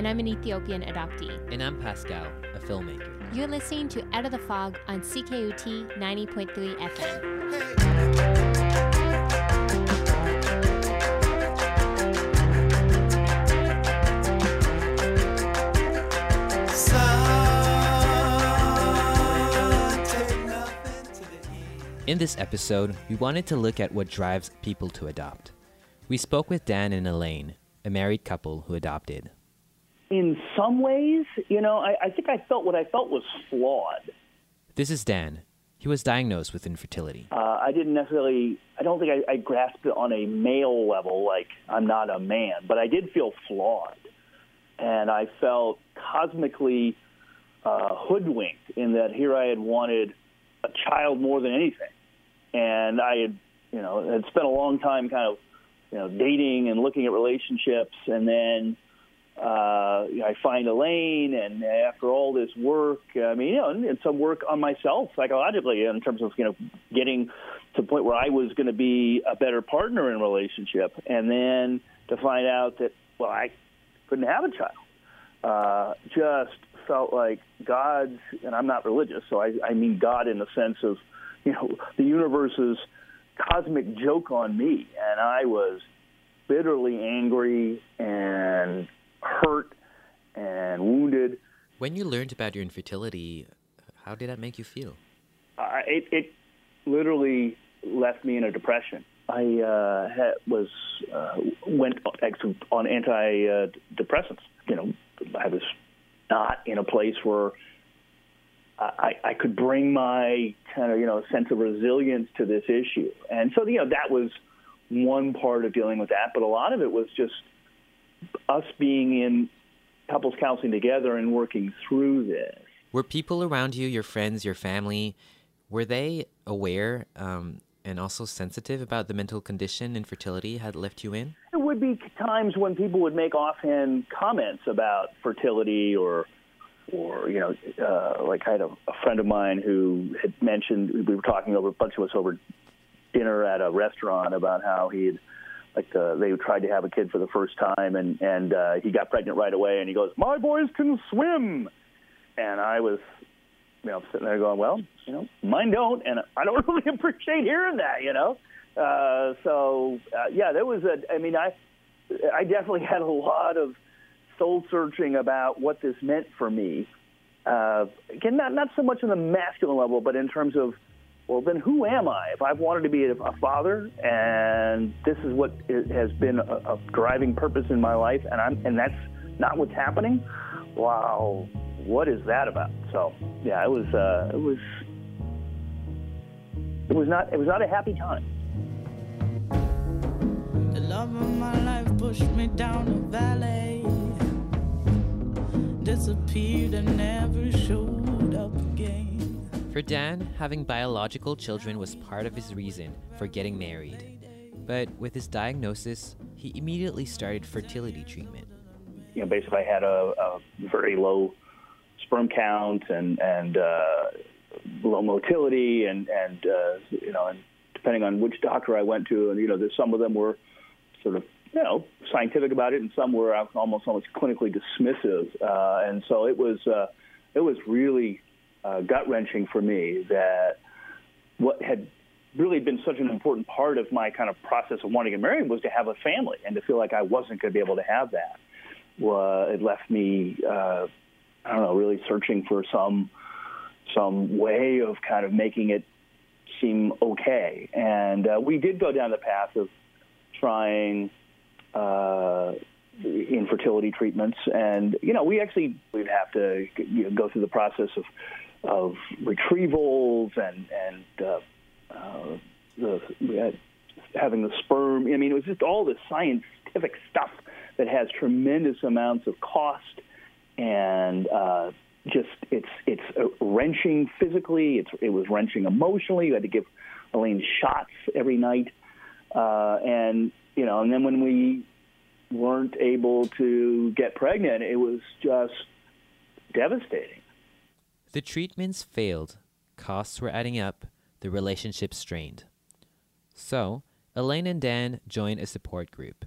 and I'm an Ethiopian adoptee. And I'm Pascal, a filmmaker. You're listening to Out of the Fog on CKUT 90.3 FM. In this episode, we wanted to look at what drives people to adopt. We spoke with Dan and Elaine, a married couple who adopted. In some ways, you know, I, I think I felt what I felt was flawed. This is Dan. He was diagnosed with infertility. Uh, I didn't necessarily, I don't think I, I grasped it on a male level, like I'm not a man, but I did feel flawed. And I felt cosmically uh, hoodwinked in that here I had wanted a child more than anything. And I had, you know, had spent a long time kind of, you know, dating and looking at relationships. And then uh, I find Elaine, and after all this work, I mean, you know, and, some work on myself psychologically in terms of you know getting to the point where I was going to be a better partner in relationship, and then to find out that well, I couldn't have a child, uh, just felt like God's, and I'm not religious, so I, I mean God in the sense of you know the universe's cosmic joke on me, and I was bitterly angry and hurt and wounded. When you learned about your infertility, how did that make you feel? Uh, it, it literally left me in a depression. I uh, had, was uh, went on antidepressants. You know, I was not in a place where I, I could bring my kind of you know sense of resilience to this issue, and so you know that was one part of dealing with that. But a lot of it was just us being in couples counseling together and working through this. Were people around you, your friends, your family, were they aware um, and also sensitive about the mental condition infertility had left you in? There would be times when people would make offhand comments about fertility or, or you know, uh, like I had a, a friend of mine who had mentioned we were talking over a bunch of us over dinner at a restaurant about how he had like uh, they tried to have a kid for the first time and and uh, he got pregnant right away and he goes my boys can swim. And I was you know sitting there going well you know mine don't and I don't really appreciate hearing that you know? Uh, so uh, yeah there was a I mean I I definitely had a lot of soul searching about what this meant for me. Uh, again not not so much on the masculine level but in terms of well, then who am I? If I've wanted to be a, father, and this is what has been a, a, driving purpose in my life, and I'm and that's not what's happening. Wow, what is that about? So, yeah, it was uh, it was it was not it was not a happy time. The love of my life pushed me down a valley, disappeared and never showed up again. For Dan, having biological children was part of his reason for getting married. But with his diagnosis, he immediately started fertility treatment. You know, basically, I had a, a very low sperm count and and uh, low motility, and and uh, you know, and depending on which doctor I went to, and you know, there's some of them were sort of you know scientific about it, and some were almost almost clinically dismissive, uh, and so it was uh, it was really uh, gut wrenching for me that what had really been such an important part of my kind of process of wanting to get married was to have a family and to feel like I wasn't going to be able to have that. Well, it left me, uh, I don't know, really searching for some some way of kind of making it seem okay. And uh, we did go down the path of trying uh, infertility treatments, and you know, we actually we'd have to you know, go through the process of of retrievals and and uh, uh, the we had having the sperm. I mean, it was just all this scientific stuff that has tremendous amounts of cost and uh, just it's it's wrenching physically. It's it was wrenching emotionally. You had to give Elaine shots every night, uh, and you know, and then when we weren't able to get pregnant, it was just devastating. The treatments failed, costs were adding up, the relationship strained. So, Elaine and Dan joined a support group.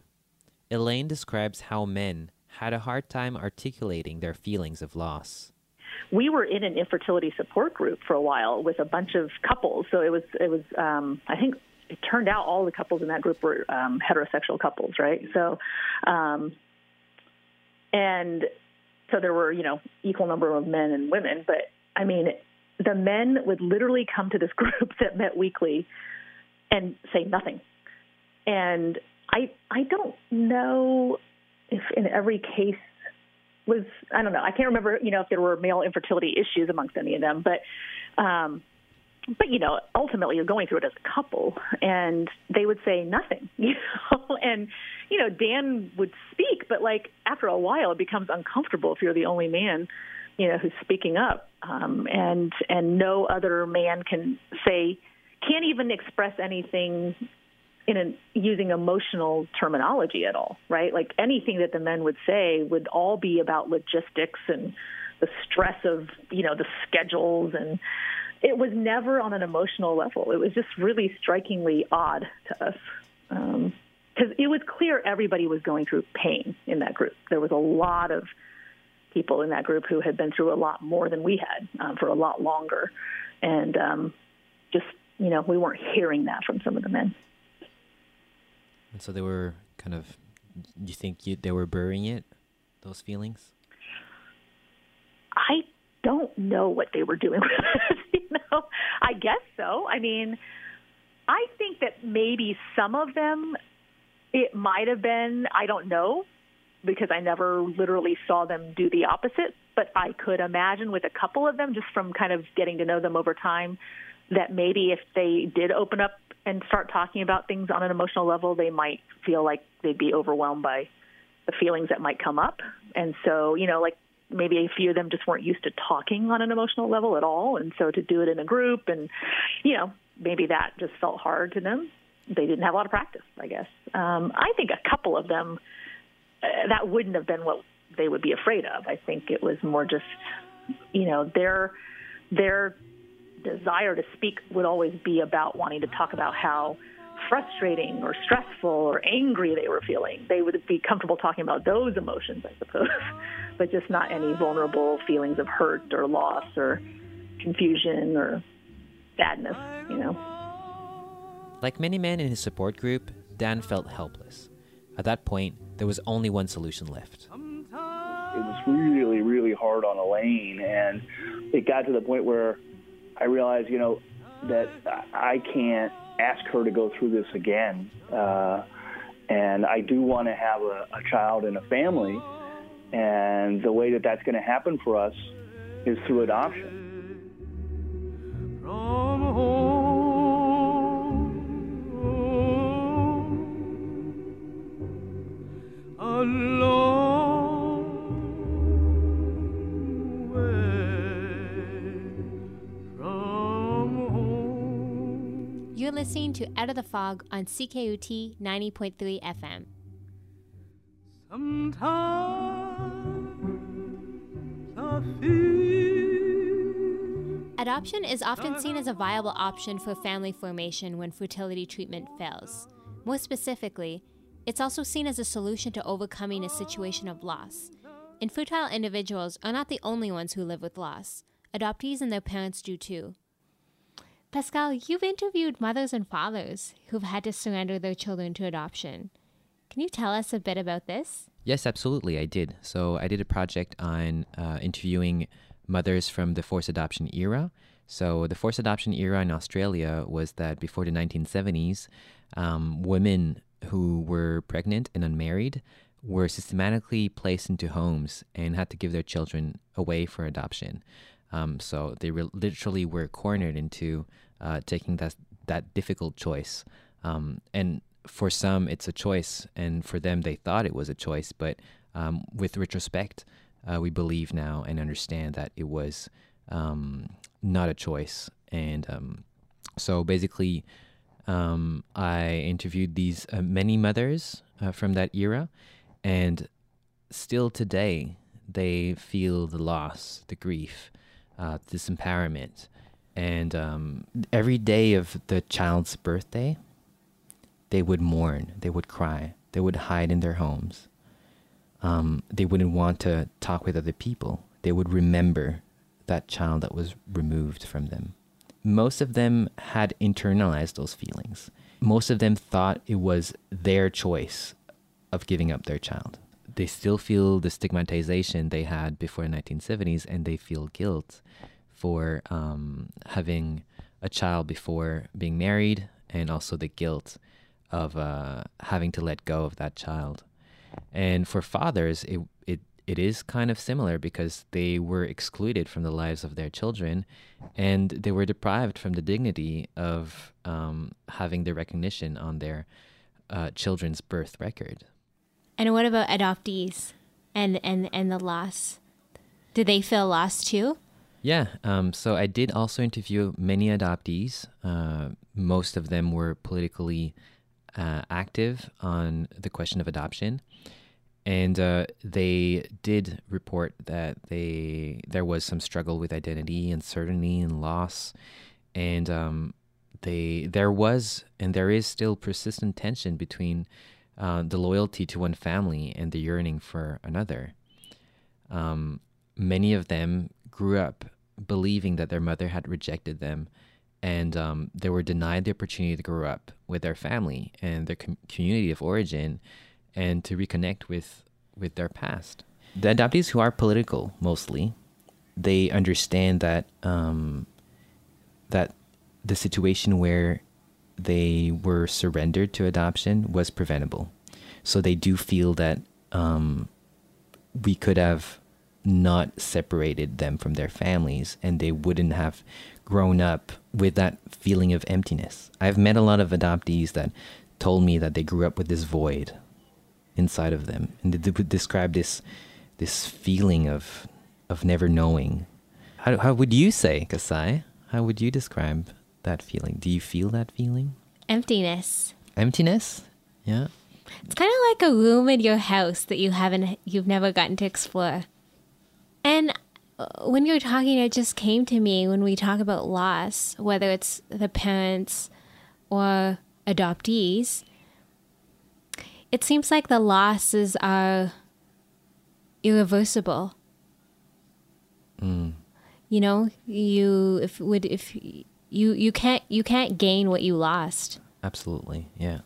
Elaine describes how men had a hard time articulating their feelings of loss. We were in an infertility support group for a while with a bunch of couples. So it was it was um, I think it turned out all the couples in that group were um, heterosexual couples, right? So, um, and so there were you know equal number of men and women, but I mean the men would literally come to this group that met weekly and say nothing. And I I don't know if in every case was I don't know I can't remember you know if there were male infertility issues amongst any of them, but um, but you know ultimately you're going through it as a couple, and they would say nothing, you know, and you know Dan would speak, but like after a while it becomes uncomfortable if you're the only man you know, who's speaking up, um, and and no other man can say, can't even express anything in an, using emotional terminology at all, right? Like anything that the men would say would all be about logistics and the stress of you know the schedules and it was never on an emotional level. It was just really strikingly odd to us. because um, it was clear everybody was going through pain in that group. There was a lot of people in that group who had been through a lot more than we had um, for a lot longer, and um, just you know we weren't hearing that from some of the men. And so they were kind of. You think you, they were burying it, those feelings? I don't know what they were doing with it. I guess so. I mean, I think that maybe some of them, it might have been. I don't know because I never literally saw them do the opposite. But I could imagine with a couple of them, just from kind of getting to know them over time, that maybe if they did open up and start talking about things on an emotional level, they might feel like they'd be overwhelmed by the feelings that might come up. And so, you know, like maybe a few of them just weren't used to talking on an emotional level at all. And so to do it in a group and, you know, maybe that just felt hard to them. They didn't have a lot of practice, I guess. Um, I think a couple of them uh, that wouldn't have been what they would be afraid of. I think it was more just, you know, their their desire to speak would always be about wanting to talk about how frustrating or stressful or angry they were feeling. They would be comfortable talking about those emotions, I suppose, but just not any vulnerable feelings of hurt or loss or confusion or sadness, you know. Like many men in his support group, Dan felt helpless. At that point, there was only one solution left. It was really, really hard on Elaine, and it got to the point where I realized, you know, that I can't ask her to go through this again. Uh, and I do want to have a, a child and a family, and the way that that's going to happen for us is through adoption. To Out of the Fog on CKUT 90.3 FM. Adoption is often seen as a viable option for family formation when fertility treatment fails. More specifically, it's also seen as a solution to overcoming a situation of loss. Infertile individuals are not the only ones who live with loss. Adoptees and their parents do too. Pascal, you've interviewed mothers and fathers who've had to surrender their children to adoption. Can you tell us a bit about this? Yes, absolutely, I did. So I did a project on uh, interviewing mothers from the forced adoption era. So the forced adoption era in Australia was that before the 1970s, um, women who were pregnant and unmarried were systematically placed into homes and had to give their children away for adoption. Um, so they re- literally were cornered into uh, taking that that difficult choice. Um, and for some, it's a choice, and for them, they thought it was a choice. But um, with retrospect, uh, we believe now and understand that it was um, not a choice. And um, so basically, um, I interviewed these uh, many mothers uh, from that era, and still today they feel the loss, the grief, uh, disempowerment, and um, every day of the child's birthday, they would mourn, they would cry, they would hide in their homes. um, they wouldn't want to talk with other people. They would remember that child that was removed from them. Most of them had internalized those feelings. Most of them thought it was their choice of giving up their child. They still feel the stigmatization they had before the 1970s and they feel guilt for um, having a child before being married and also the guilt of uh, having to let go of that child. And for fathers, it, it it is kind of similar because they were excluded from the lives of their children and they were deprived from the dignity of um, having the recognition on their uh, children's birth record. And what about adoptees and, and, and the loss? Did they feel lost too? Yeah. Um, so I did also interview many adoptees. Uh, most of them were politically uh, active on the question of adoption and uh, they did report that they there was some struggle with identity, uncertainty, and loss, and um, they there was and there is still persistent tension between uh, the loyalty to one family and the yearning for another. Um, many of them grew up believing that their mother had rejected them, and um, they were denied the opportunity to grow up with their family and their com- community of origin and to reconnect with with their past. The adoptees who are political mostly, they understand that um, that the situation where they were surrendered to adoption was preventable. So they do feel that um, we could have not separated them from their families and they wouldn't have grown up with that feeling of emptiness. I've met a lot of adoptees that told me that they grew up with this void inside of them, and they would describe this this feeling of of never knowing. How how would you say, Kasai? How would you describe that feeling? Do you feel that feeling? Emptiness. Emptiness? Yeah. It's kind of like a room in your house that you haven't you've never gotten to explore. And uh, when you're talking, it just came to me when we talk about loss, whether it's the parents or adoptees, it seems like the losses are irreversible. Mm. You know, you if would if you you can't you can't gain what you lost. Absolutely, yeah.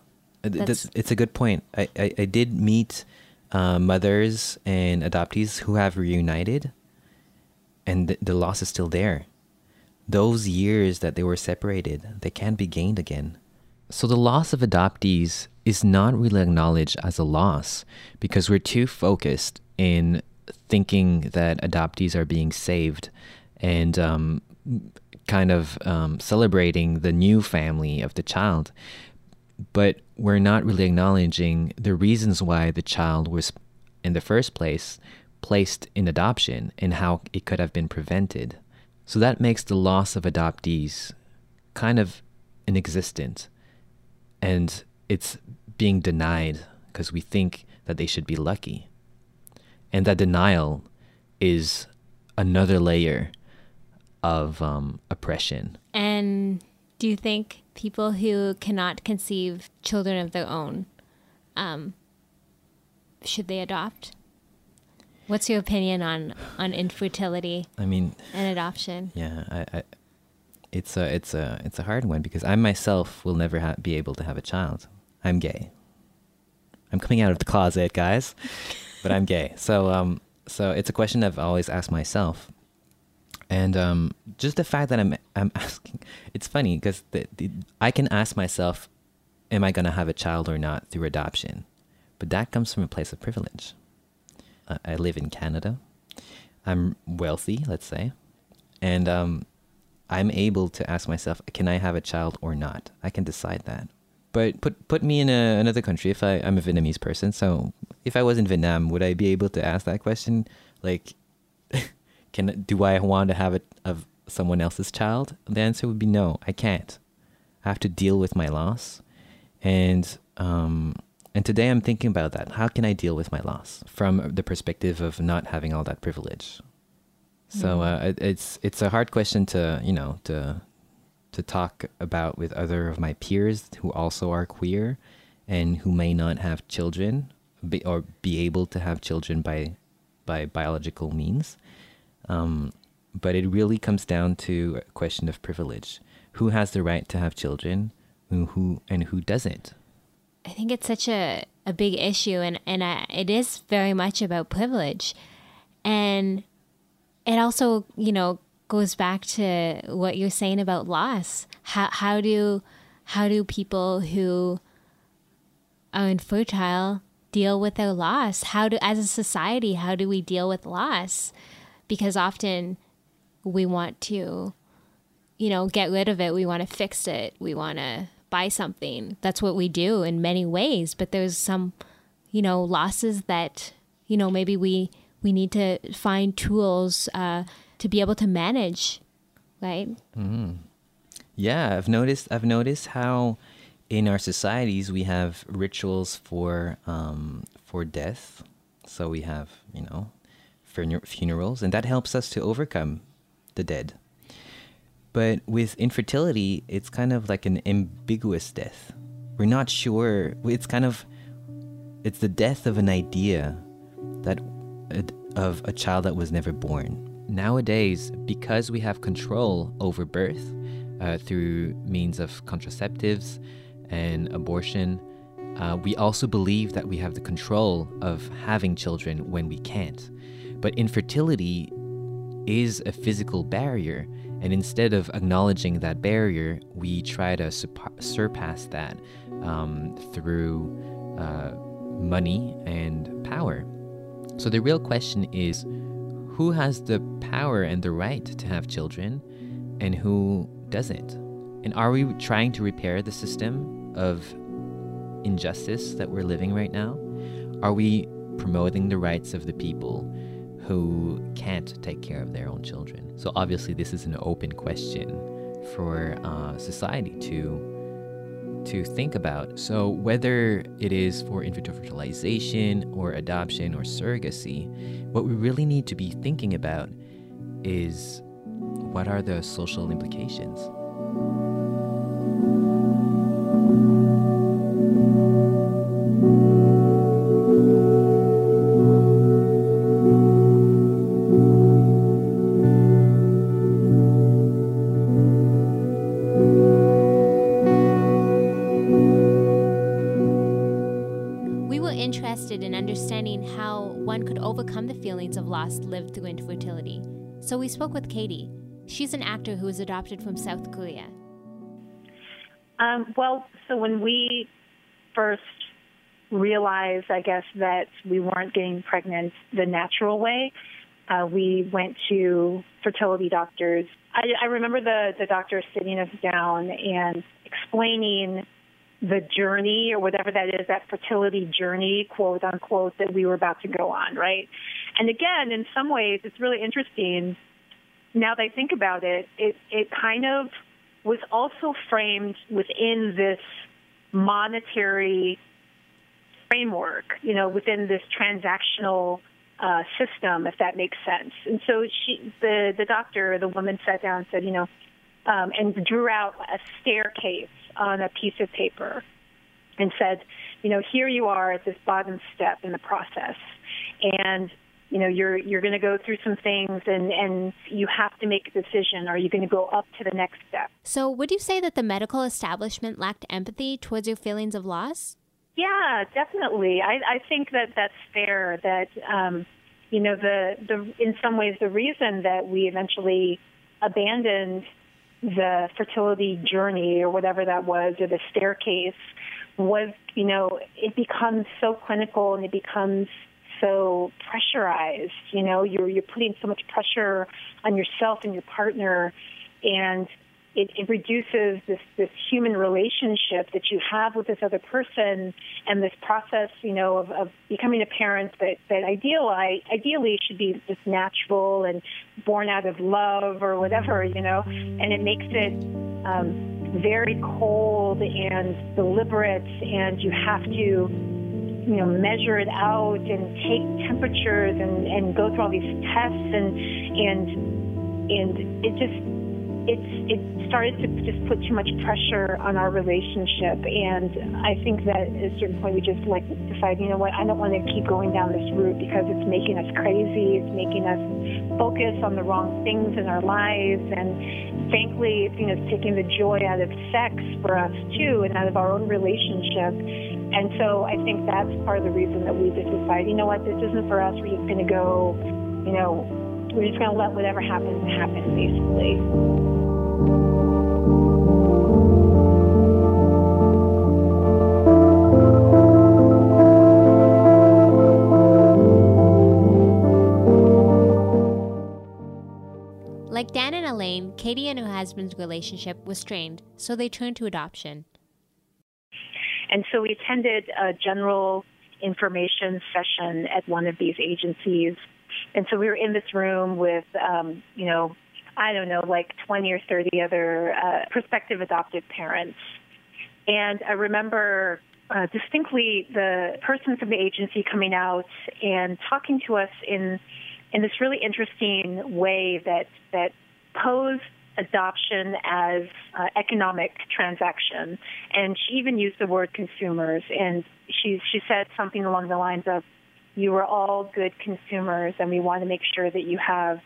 Uh, That's, it's a good point. I, I, I did meet uh, mothers and adoptees who have reunited, and the, the loss is still there. Those years that they were separated, they can't be gained again. So the loss of adoptees is not really acknowledged as a loss because we're too focused in thinking that adoptees are being saved and um, kind of um, celebrating the new family of the child. But we're not really acknowledging the reasons why the child was, in the first place, placed in adoption and how it could have been prevented. So that makes the loss of adoptees kind of inexistent. And it's being denied because we think that they should be lucky. And that denial is another layer of um, oppression. And do you think people who cannot conceive children of their own, um, should they adopt? What's your opinion on, on infertility? I mean, and adoption. Yeah, I, I, it's a it's a it's a hard one because I myself will never ha- be able to have a child. I'm gay. I'm coming out of the closet, guys, but I'm gay. So um so it's a question I've always asked myself. And um, just the fact that I'm I'm asking, it's funny because I can ask myself, am I gonna have a child or not through adoption? But that comes from a place of privilege. Uh, I live in Canada. I'm wealthy, let's say, and um, I'm able to ask myself, can I have a child or not? I can decide that. But put put me in a, another country. If I I'm a Vietnamese person, so if I was in Vietnam, would I be able to ask that question? Like, can do I want to have it of someone else's child? The answer would be no. I can't. I have to deal with my loss, and um, and today I'm thinking about that. How can I deal with my loss from the perspective of not having all that privilege? So uh, it's it's a hard question to you know to to talk about with other of my peers who also are queer and who may not have children be, or be able to have children by by biological means. Um, but it really comes down to a question of privilege. Who has the right to have children, and who and who doesn't? I think it's such a, a big issue, and and I, it is very much about privilege, and it also you know goes back to what you're saying about loss. How how do how do people who are infertile deal with their loss? How do as a society how do we deal with loss? Because often we want to you know get rid of it, we want to fix it, we want to buy something. That's what we do in many ways, but there's some you know losses that you know maybe we we need to find tools uh, to be able to manage, right? Mm-hmm. Yeah, I've noticed. I've noticed how in our societies we have rituals for um, for death. So we have you know funerals, and that helps us to overcome the dead. But with infertility, it's kind of like an ambiguous death. We're not sure. It's kind of it's the death of an idea that of a child that was never born. Nowadays, because we have control over birth uh, through means of contraceptives and abortion, uh, we also believe that we have the control of having children when we can't. But infertility is a physical barrier, and instead of acknowledging that barrier, we try to surpass that um, through uh, money and power. So the real question is who has the power and the right to have children and who doesn't? And are we trying to repair the system of injustice that we're living right now? Are we promoting the rights of the people who can't take care of their own children? So, obviously, this is an open question for uh, society to to think about. So, whether it is for in vitro fertilization or adoption or surrogacy, what we really need to be thinking about is what are the social implications? Lived through infertility. So we spoke with Katie. She's an actor who was adopted from South Korea. Um, well, so when we first realized, I guess, that we weren't getting pregnant the natural way, uh, we went to fertility doctors. I, I remember the, the doctor sitting us down and explaining the journey or whatever that is, that fertility journey, quote unquote, that we were about to go on, right? And again, in some ways, it's really interesting. Now that I think about it, it, it kind of was also framed within this monetary framework, you know, within this transactional uh, system, if that makes sense. And so she, the the doctor, the woman, sat down and said, you know, um, and drew out a staircase on a piece of paper, and said, you know, here you are at this bottom step in the process, and you know you're you're going to go through some things and and you have to make a decision. Are you going to go up to the next step? So would you say that the medical establishment lacked empathy towards your feelings of loss? Yeah definitely. I i think that that's fair that um you know the the in some ways the reason that we eventually abandoned the fertility journey or whatever that was or the staircase was you know it becomes so clinical and it becomes so pressurized. You know, you're you're putting so much pressure on yourself and your partner, and it, it reduces this this human relationship that you have with this other person, and this process, you know, of, of becoming a parent that that ideally ideally should be just natural and born out of love or whatever, you know, and it makes it. Um, very cold and deliberate, and you have to you know, measure it out and take temperatures and, and go through all these tests and and and it just it's it started to just put too much pressure on our relationship, and I think that at a certain point we just like decided, you know what, I don't want to keep going down this route because it's making us crazy. It's making us focus on the wrong things in our lives, and frankly, you know, it's taking the joy out of sex for us too, and out of our own relationship. And so I think that's part of the reason that we just decided, you know what, this isn't for us. We're just going to go, you know, we're just going to let whatever happens happen, basically. Like Dan and Elaine, Katie and her husband's relationship was strained, so they turned to adoption. And so we attended a general information session at one of these agencies. And so we were in this room with, um, you know, I don't know, like 20 or 30 other uh, prospective adoptive parents. And I remember uh, distinctly the person from the agency coming out and talking to us in in this really interesting way that that posed adoption as uh, economic transaction, and she even used the word consumers. And she she said something along the lines of, "You are all good consumers, and we want to make sure that you have."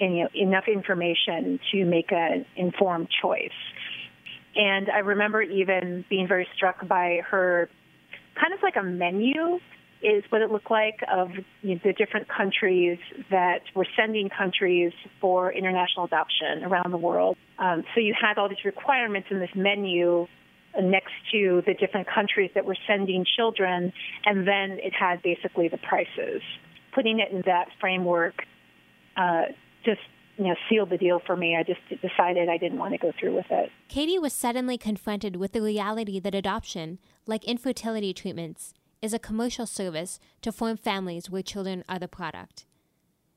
You know, enough information to make an informed choice. And I remember even being very struck by her kind of like a menu is what it looked like of you know, the different countries that were sending countries for international adoption around the world. Um, so you had all these requirements in this menu next to the different countries that were sending children, and then it had basically the prices. Putting it in that framework uh, just you know, sealed the deal for me. I just decided I didn't want to go through with it. Katie was suddenly confronted with the reality that adoption, like infertility treatments, is a commercial service to form families where children are the product.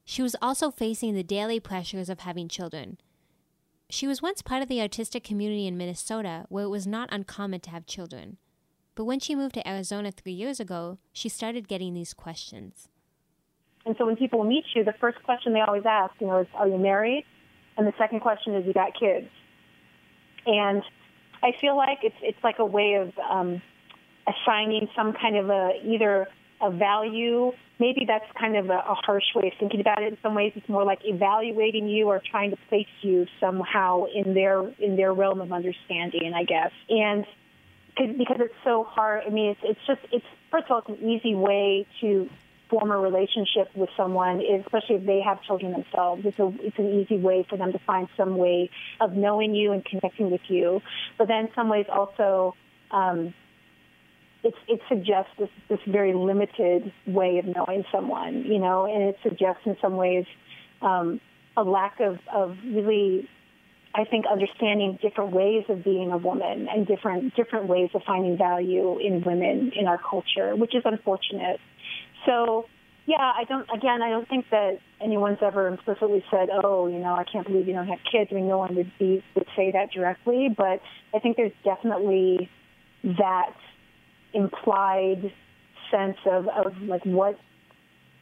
She was also facing the daily pressures of having children. She was once part of the artistic community in Minnesota where it was not uncommon to have children. But when she moved to Arizona three years ago, she started getting these questions. And so when people meet you, the first question they always ask, you know, is, are you married? And the second question is, you got kids? And I feel like it's it's like a way of um, assigning some kind of a either a value. Maybe that's kind of a, a harsh way of thinking about it. In some ways, it's more like evaluating you or trying to place you somehow in their in their realm of understanding, I guess. And because it's so hard. I mean, it's, it's just it's first of all, it's an easy way to form a relationship with someone, especially if they have children themselves. It's a it's an easy way for them to find some way of knowing you and connecting with you. But then, some ways also. Um, it, it suggests this, this very limited way of knowing someone, you know, and it suggests in some ways um, a lack of, of really, I think, understanding different ways of being a woman and different different ways of finding value in women in our culture, which is unfortunate. So, yeah, I don't. Again, I don't think that anyone's ever implicitly said, "Oh, you know, I can't believe you don't have kids." I mean, no one would be would say that directly, but I think there's definitely that implied sense of, of like what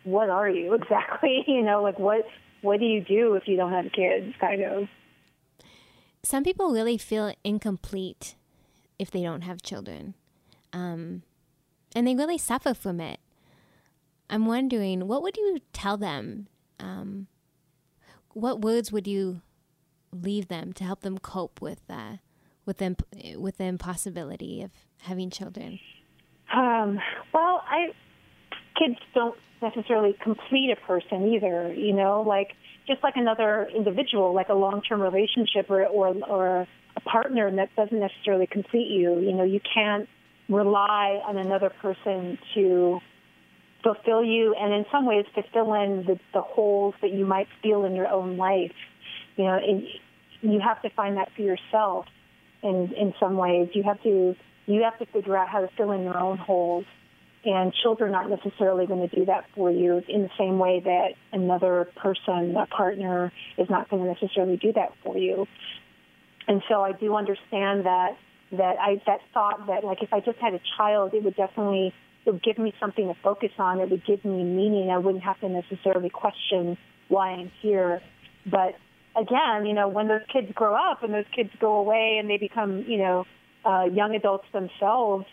what are you exactly? you know, like what what do you do if you don't have kids? Kind of. Some people really feel incomplete if they don't have children, um, and they really suffer from it. I'm wondering, what would you tell them? Um, what words would you leave them to help them cope with uh, with them with the impossibility of having children? Um, well, I kids don't necessarily complete a person either. You know, like just like another individual, like a long-term relationship or or, or a partner that doesn't necessarily complete you. You know, you can't rely on another person to fulfill you and in some ways to fill in the, the holes that you might feel in your own life. You know, and you have to find that for yourself in in some ways. You have to you have to figure out how to fill in your own holes. And children aren't necessarily going to do that for you in the same way that another person, a partner, is not going to necessarily do that for you. And so I do understand that that I that thought that like if I just had a child, it would definitely it would give me something to focus on. It would give me meaning. I wouldn't have to necessarily question why I'm here. But again, you know, when those kids grow up and those kids go away and they become, you know, uh, young adults themselves,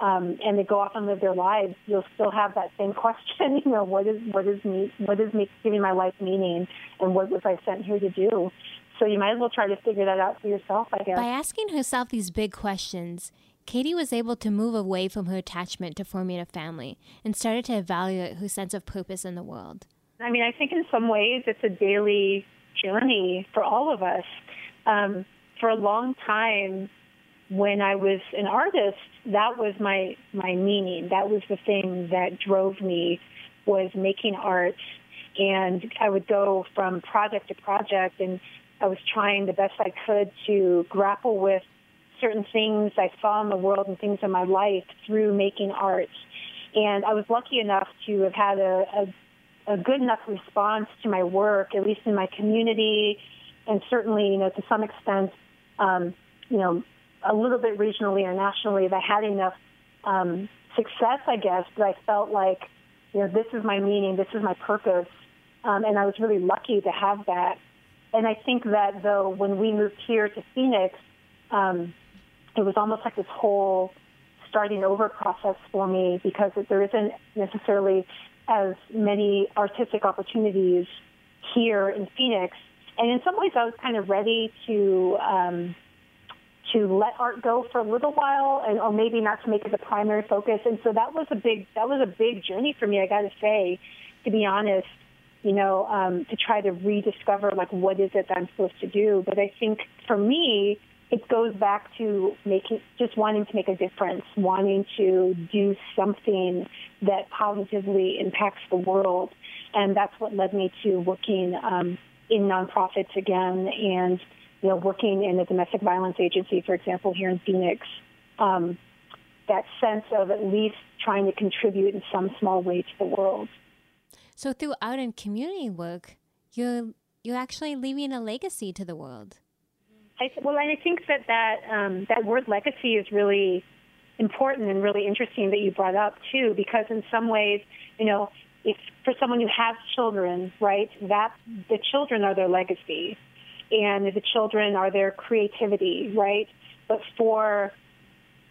um, and they go off and live their lives, you'll still have that same question. You know, what is what is me? What is me giving my life meaning, and what was I sent here to do? So you might as well try to figure that out for yourself, I guess. By asking herself these big questions, Katie was able to move away from her attachment to forming a family and started to evaluate her sense of purpose in the world. I mean, I think in some ways it's a daily journey for all of us. Um, for a long time, when I was an artist, that was my my meaning. That was the thing that drove me was making art, and I would go from project to project, and I was trying the best I could to grapple with certain things I saw in the world and things in my life through making art. And I was lucky enough to have had a, a, a good enough response to my work, at least in my community, and certainly, you know, to some extent, um, you know, a little bit regionally or nationally, I had enough um, success, I guess, that I felt like, you know, this is my meaning, this is my purpose, um, and I was really lucky to have that. And I think that though, when we moved here to Phoenix, um, it was almost like this whole starting over process for me because there isn't necessarily as many artistic opportunities here in Phoenix. And in some ways, I was kind of ready to um, to let art go for a little while, and or maybe not to make it the primary focus. And so that was a big that was a big journey for me. I got to say, to be honest, you know, um, to try to rediscover like what is it that I'm supposed to do. But I think for me, it goes back to making just wanting to make a difference, wanting to do something that positively impacts the world, and that's what led me to working um, in nonprofits again, and you know, working in a domestic violence agency, for example, here in Phoenix. Um, that sense of at least trying to contribute in some small way to the world. So through and community work, you're you're actually leaving a legacy to the world. I, well, I think that that um, that word legacy is really important and really interesting that you brought up too, because in some ways, you know, if for someone who has children, right, that the children are their legacy, and the children are their creativity, right. But for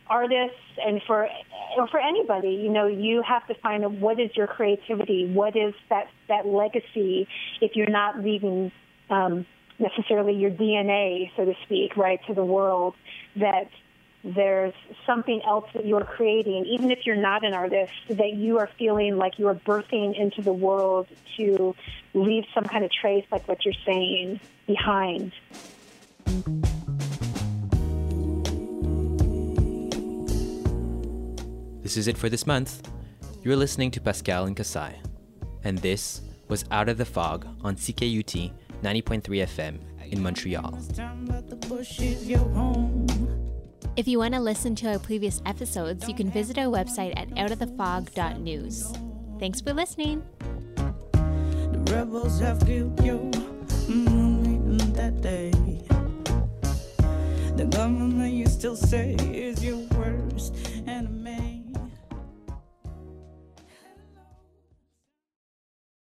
artists and for or for anybody, you know, you have to find out what is your creativity, what is that that legacy. If you're not leaving um, necessarily your DNA, so to speak, right, to the world, that there's something else that you're creating, even if you're not an artist, that you are feeling like you are birthing into the world to leave some kind of trace, like what you're saying, behind. This is it for this month. You're listening to Pascal and Kasai, and this was Out of the Fog on CKUT 90.3 FM in Montreal. If you want to listen to our previous episodes, you can visit our website at outofthefog.news. Thanks for listening. The rebels have killed you mm, that day. The government you still say is your worst enemy.